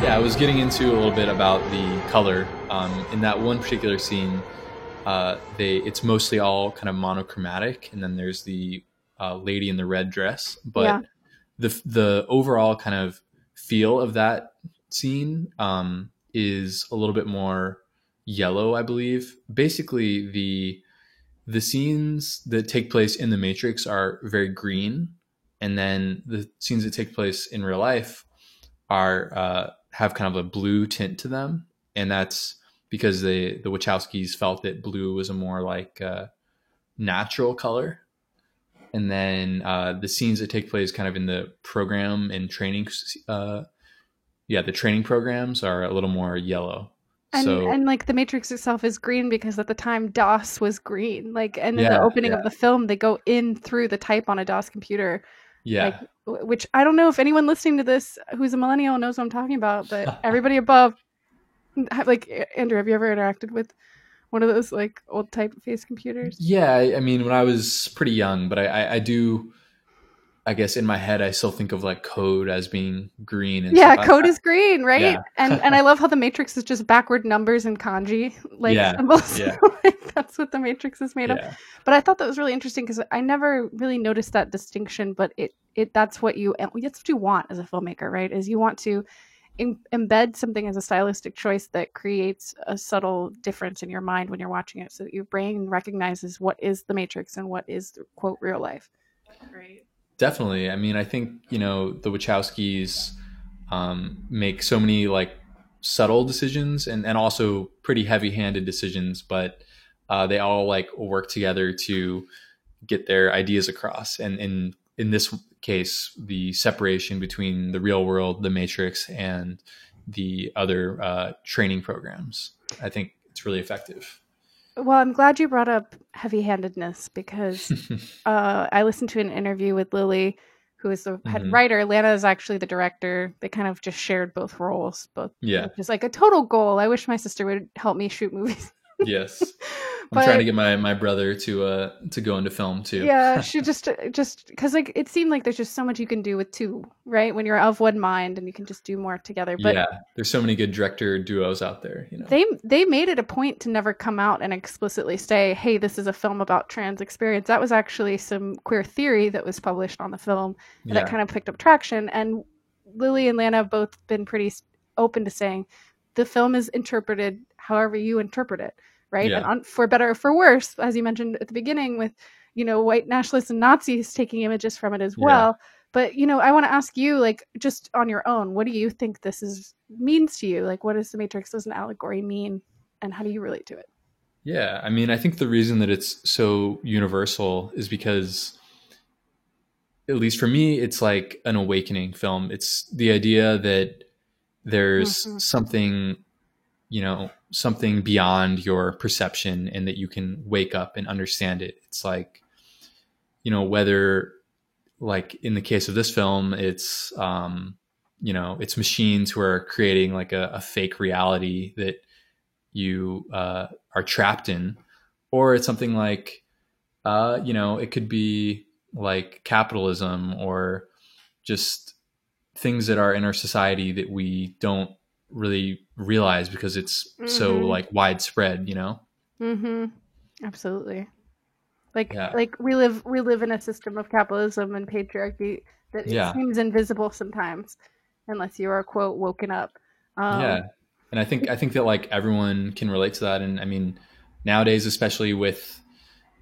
Yeah, I was getting into a little bit about the color. Um, in that one particular scene, uh, they it's mostly all kind of monochromatic, and then there's the uh, lady in the red dress. But Yeah. the the overall kind of feel of that scene um, is a little bit more yellow, I believe. Basically, the the scenes that take place in the Matrix are very green, and then the scenes that take place in real life are uh, have kind of a blue tint to them, and that's because the the Wachowskis felt that blue was a more like uh, natural color. And then uh, the scenes that take place kind of in the program and training, uh, yeah, the training programs are a little more yellow. And, so and like the Matrix itself is green because at the time DOS was green. Like, and in the opening yeah. of the film, they go in through the type on a DOS computer. yeah, Like, which I don't know if anyone listening to this who's a millennial knows what I'm talking about, but everybody above, like Andrew, have you ever interacted with one of those like old typeface computers? Yeah, I I mean, when I was pretty young, but I, I, I do, I guess in my head, I still think of like code as being green. And Yeah, stuff. I- code is green, right? Yeah. and and I love how the Matrix is just backward numbers and kanji like Yeah, symbols. yeah. like, that's what the Matrix is made of. But I thought that was really interesting because I never really noticed that distinction. But it it that's what you that's what you want as a filmmaker, right? Is you want to em- embed something as a stylistic choice that creates a subtle difference in your mind when you're watching it, so that your brain recognizes what is the Matrix and what is quote real life. Right. Definitely. I mean, I think you know the Wachowskis um, make so many like subtle decisions and and also pretty heavy-handed decisions, but uh, they all like work together to get their ideas across. And in in this case, the separation between the real world, the Matrix, and the other uh, training programs, I think it's really effective. Well, I'm glad you brought up heavy-handedness because uh, I listened to an interview with Lilly, who is the head Mhm. writer. Lana is actually the director. They kind of just shared both roles, both Yeah. which like a total goal. I wish my sister would help me shoot movies. yes, I'm But- trying to get my my brother to uh to go into film too. yeah, she just just because like it seemed like there's just so much you can do with two, right? When you're of one mind and you can just do more together. But yeah, there's so many good director duos out there. You know, they they made it a point to never come out and explicitly say, "Hey, this is a film about trans experience." That was actually some queer theory that was published on the film yeah, that kind of picked up traction. And Lilly and Lana have both been pretty open to saying the film is interpreted however you interpret it, right? Yeah. And on, for better or for worse, as you mentioned at the beginning, with you know white nationalists and Nazis taking images from it as Yeah. well. But you know, I want to ask you, like, just on your own, what do you think this is means to you? Like, what does the Matrix as an allegory mean, and how do you relate to it? yeah. I mean, I think the reason that it's so universal is because, at least for me, it's like an awakening film. It's the idea that there's Mhm. something, you know, something beyond your perception, and that you can wake up and understand it. It's like, you know, whether like in the case of this film, it's um, you know, it's machines who are creating like a, a fake reality that you uh, are trapped in, or it's something like, uh, you know, it could be like capitalism or just things that are in our society that we don't really realize because it's so Mhm. like widespread, you know? Mm-hmm. Absolutely. Like Yeah. like we live we live in a system of capitalism and patriarchy that Yeah. seems invisible sometimes, unless you are quote woken up. Um, yeah and i think i think that like everyone can relate to that and i mean nowadays especially with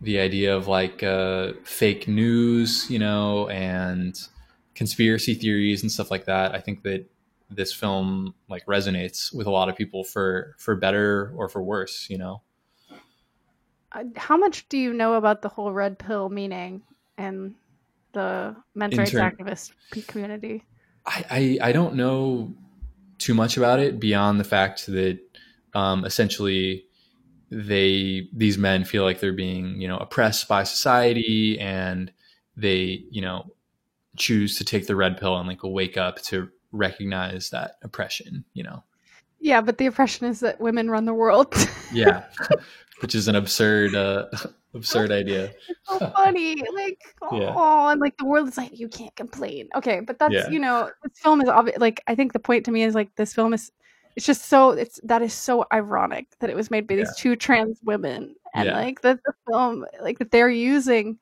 the idea of like uh, fake news, you know, and conspiracy theories and stuff like that. I think that this film like resonates with a lot of people for for better or for worse, you know. Uh, how much do you know about the whole red pill meaning and the men's rights term- activist community? I, I I don't know too much about it beyond the fact that um, essentially they these men feel like they're being you know oppressed by society and they you know choose to take the red pill and like wake up to recognize that oppression you know Yeah, but the oppression is that women run the world. yeah which is an absurd uh absurd idea so funny. Like, oh, Yeah. and like the world is like, you can't complain. Okay, but that's Yeah. you know, this film is obvious. Like, I think the point to me is like this film is, it's just so it's that is so ironic that it was made by these two trans women, and Yeah. like that the film, like that they're using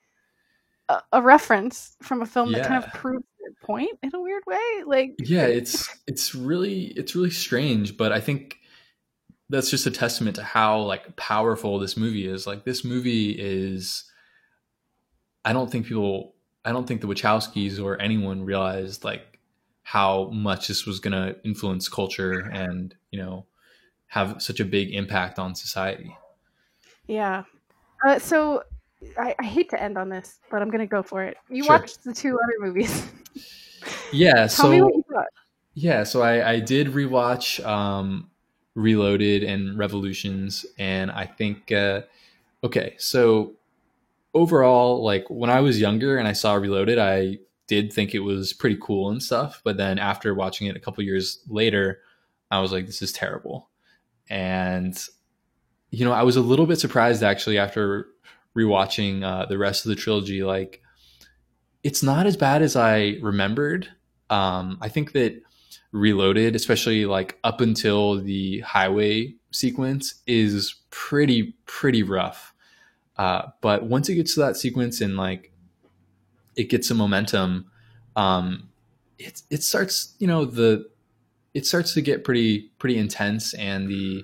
a, a reference from a film that kind of proves point in a weird way. Like, yeah it's it's really it's really strange but i think that's just a testament to how like powerful this movie is like this movie is i don't think people i don't think the wachowskis or anyone realized like how much this was going to influence culture and you know have such a big impact on society Yeah. Uh, so I, I hate to end on this, but I'm gonna go for it. You Sure. watched the two other movies. yeah Tell me what so you thought. Yeah, so I, I did rewatch um, Reloaded and Revolutions, and I think uh, okay. So overall, like when I was younger and I saw Reloaded, I did think it was pretty cool and stuff. But then after watching it a couple years later, I was like, this is terrible. And you know, I was a little bit surprised actually after rewatching uh, the rest of the trilogy. Like, it's not as bad as I remembered. Um, I think that Reloaded, especially like up until the highway sequence, is pretty pretty rough. Uh, but once it gets to that sequence and like it gets some momentum, um, it it starts you know the it starts to get pretty pretty intense and the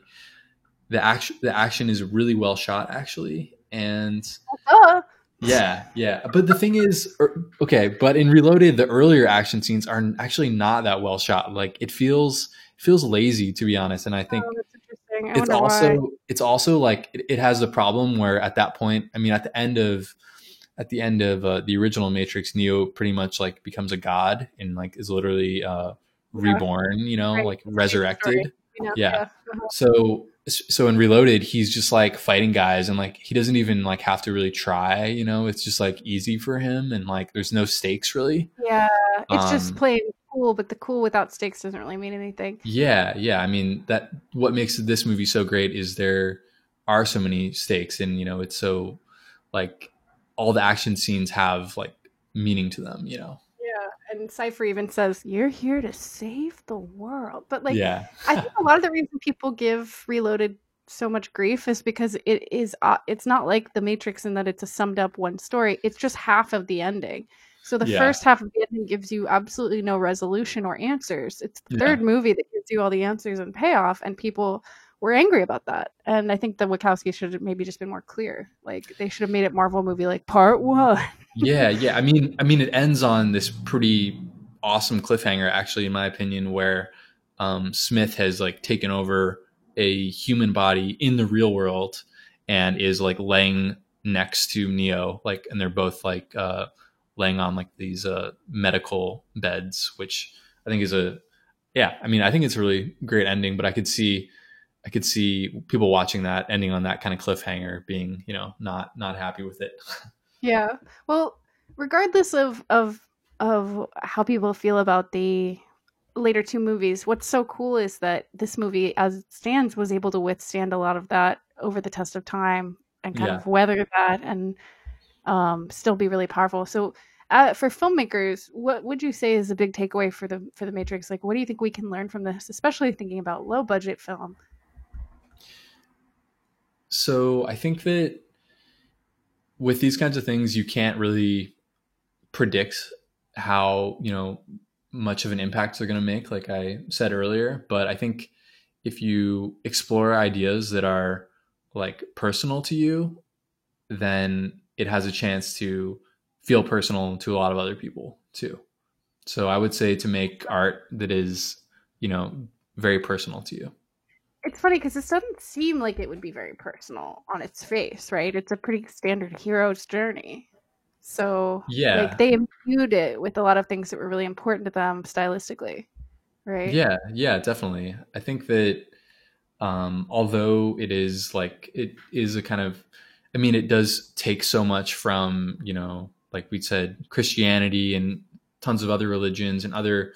the action the action is really well shot actually and Uh, yeah, yeah. But the thing is, er, okay, but in Reloaded, the earlier action scenes are actually not that well shot. Like it feels feels lazy to be honest. And I think oh. I it's also why. it's also like it, it has the problem where at that point, I mean, at the end of at the end of uh, the original Matrix, Neo pretty much like becomes a god and like is literally uh, reborn. You know, Right. like a resurrected you know? yeah. Uh-huh. so so in reloaded he's just like fighting guys and like he doesn't even like have to really try you know? It's just like easy for him and like there's no stakes really. Yeah, it's just Um, plain cool, but the cool without stakes doesn't really mean anything. yeah yeah i mean that what makes this movie so great is there are so many stakes and you know it's so like all the action scenes have like meaning to them you know and Cypher even says, "You're here to save the world," but like, yeah I think a lot of the reason people give Reloaded so much grief is because it is uh, it's not like the Matrix in that it's a summed up one story. It's just half of the ending. So the Yeah. first half of the ending gives you absolutely no resolution or answers. It's the Yeah. third movie that gives you all the answers and payoff, and people were angry about that. And I think the Wachowski should have maybe just been more clear. Like they should have made it Marvel movie like part one. Yeah yeah. I mean i mean it ends on this pretty awesome cliffhanger actually in my opinion where um, smith has like taken over a human body in the real world and is like laying next to neo like and they're both like uh laying on like these uh medical beds which i think is a yeah i mean i think it's a really great ending but i could see i could see people watching that ending on that kind of cliffhanger being you know not not happy with it Yeah. Well, regardless of of of how people feel about the later two movies, what's so cool is that this movie, as it stands, was able to withstand a lot of that over the test of time and kind Yeah. of weather that and um, still be really powerful. So, uh, for filmmakers, what would you say is a big takeaway for the for the Matrix? Like, what do you think we can learn from this, especially thinking about low budget film? So I think that with these kinds of things, you can't really predict how you know much of an impact they're going to make, like I said earlier. But I think if you explore ideas that are like personal to you, then it has a chance to feel personal to a lot of other people too. So I would say to make art that is, you know, very personal to you. It's funny because this doesn't seem like it would be very personal on its face, right? It's a pretty standard hero's journey. So Yeah. like they imbued it with a lot of things that were really important to them stylistically, right? Yeah, yeah, definitely. I think that um, although it is like it is a kind of, I mean, it does take so much from you know, like we said, Christianity and tons of other religions and other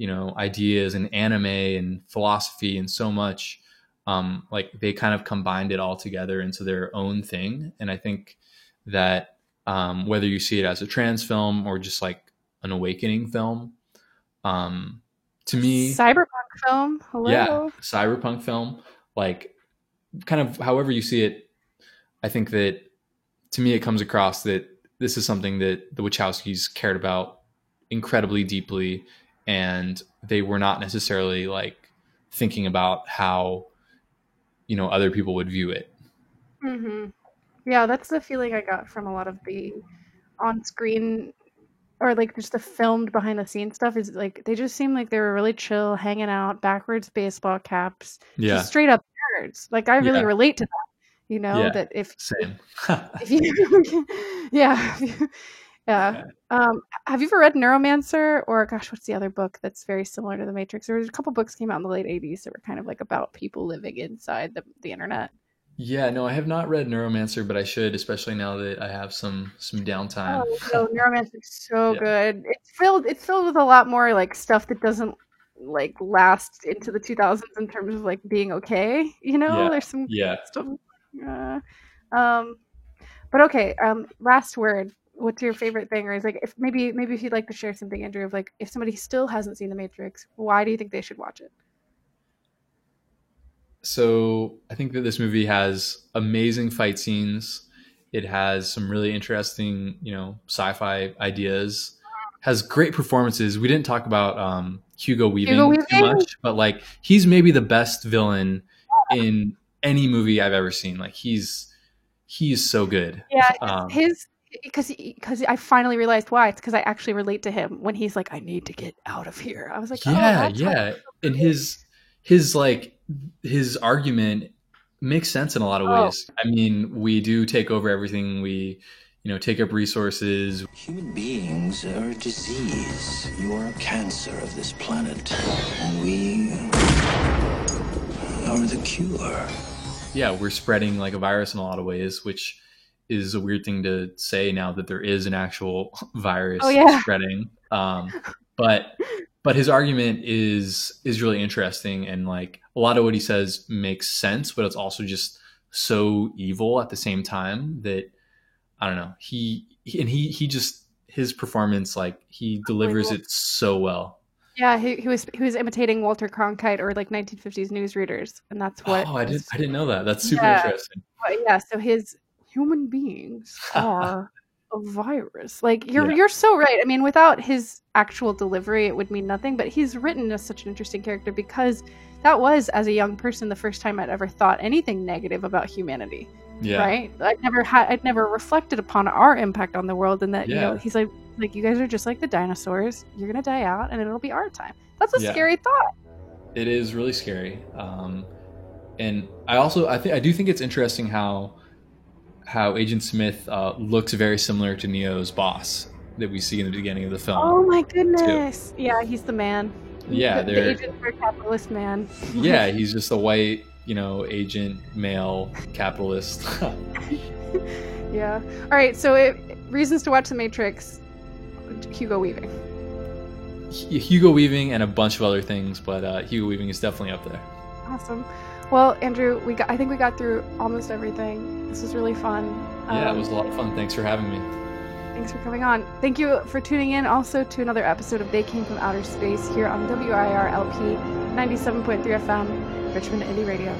you know ideas and anime and philosophy and so much. Um, like they kind of combined it all together into their own thing, and I think that um, whether you see it as a trans film or just like an awakening film, um, to me, Cyberpunk film. Hello. yeah, cyberpunk film, like kind of however you see it, I think that to me it comes across that this is something that the Wachowskis cared about incredibly deeply, and they were not necessarily like thinking about how you know other people would view it. hmm Yeah, that's the feeling I got from a lot of the on-screen or like just the filmed behind the scenes stuff is like they just seem like they were really chill, hanging out, backwards baseball caps, Yeah, just straight up nerds. Like I really Yeah. relate to that. You know Yeah. that if same. if you yeah yeah um have you ever read neuromancer or gosh what's the other book that's very similar to the matrix there was a couple books came out in the late 80s that were kind of like about people living inside the, the internet yeah, no, I have not read Neuromancer, but I should, especially now that I have some some downtime. oh no neuromancer's so Yeah. good it's filled it's filled with a lot more like stuff that doesn't like last into the 2000s in terms of like being okay you know Yeah. there's some Yeah. stuff uh, um but okay um last word what's your favorite thing or is like if maybe maybe if you'd like to share something andrew of like if somebody still hasn't seen the matrix why do you think they should watch it So I think that this movie has amazing fight scenes. It has some really interesting, you know, sci-fi ideas. Has great performances. We didn't talk about um, Hugo Weaving Hugo too much, but like he's maybe the best villain in any movie I've ever seen. Like he's he's so good. yeah Um, his because because i finally realized why it's because i actually relate to him when he's like i need to get out of here i was like oh, yeah, that's why- yeah. And his his like his argument makes sense in a lot of Oh. ways. I mean, we do take over everything. We, you know, take up resources. Human beings are a disease. You are a cancer of this planet. And we are the cure. Yeah, we're spreading like a virus in a lot of ways, which is a weird thing to say now that there is an actual virus Oh, yeah. spreading. Um, but but his argument is is really interesting and like a lot of what he says makes sense, but it's also just so evil at the same time that I don't know. He, he and he he just his performance like he delivers it so well. yeah he, he was he was imitating walter cronkite or like 1950s newsreaders and that's what oh, I didn't I didn't know that. That's super Yeah. interesting. But yeah, so his human beings are a virus. Like you're Yeah. you're so right. I mean, without his actual delivery, it would mean nothing. But he's written as such an interesting character because that was, as a young person, the first time I'd ever thought anything negative about humanity. Yeah. Right? I'd never had I'd never reflected upon our impact on the world and that, you know, he's like like you guys are just like the dinosaurs. You're gonna die out and it'll be our time. That's a Yeah. scary thought. it is really scary um, and i also i think i do think it's interesting how how agent smith uh, looks very similar to neo's boss that we see in the beginning of the film Oh my goodness. Yeah, he's the man. Yeah, the, the agent for capitalist man. yeah he's just a white you know agent male capitalist Yeah. All right. So, it, reasons to watch The Matrix. Hugo Weaving. hugo weaving and a bunch of other things but uh, hugo weaving is definitely up there Awesome. Well, Andrew, we got. I think we got through almost everything. This was really fun. yeah it Um, was a lot of fun thanks for having me Thanks for coming on. Thank you for tuning in also to another episode of They Came from Outer Space here on WRIR LP 97.3 FM, Richmond Indie Radio.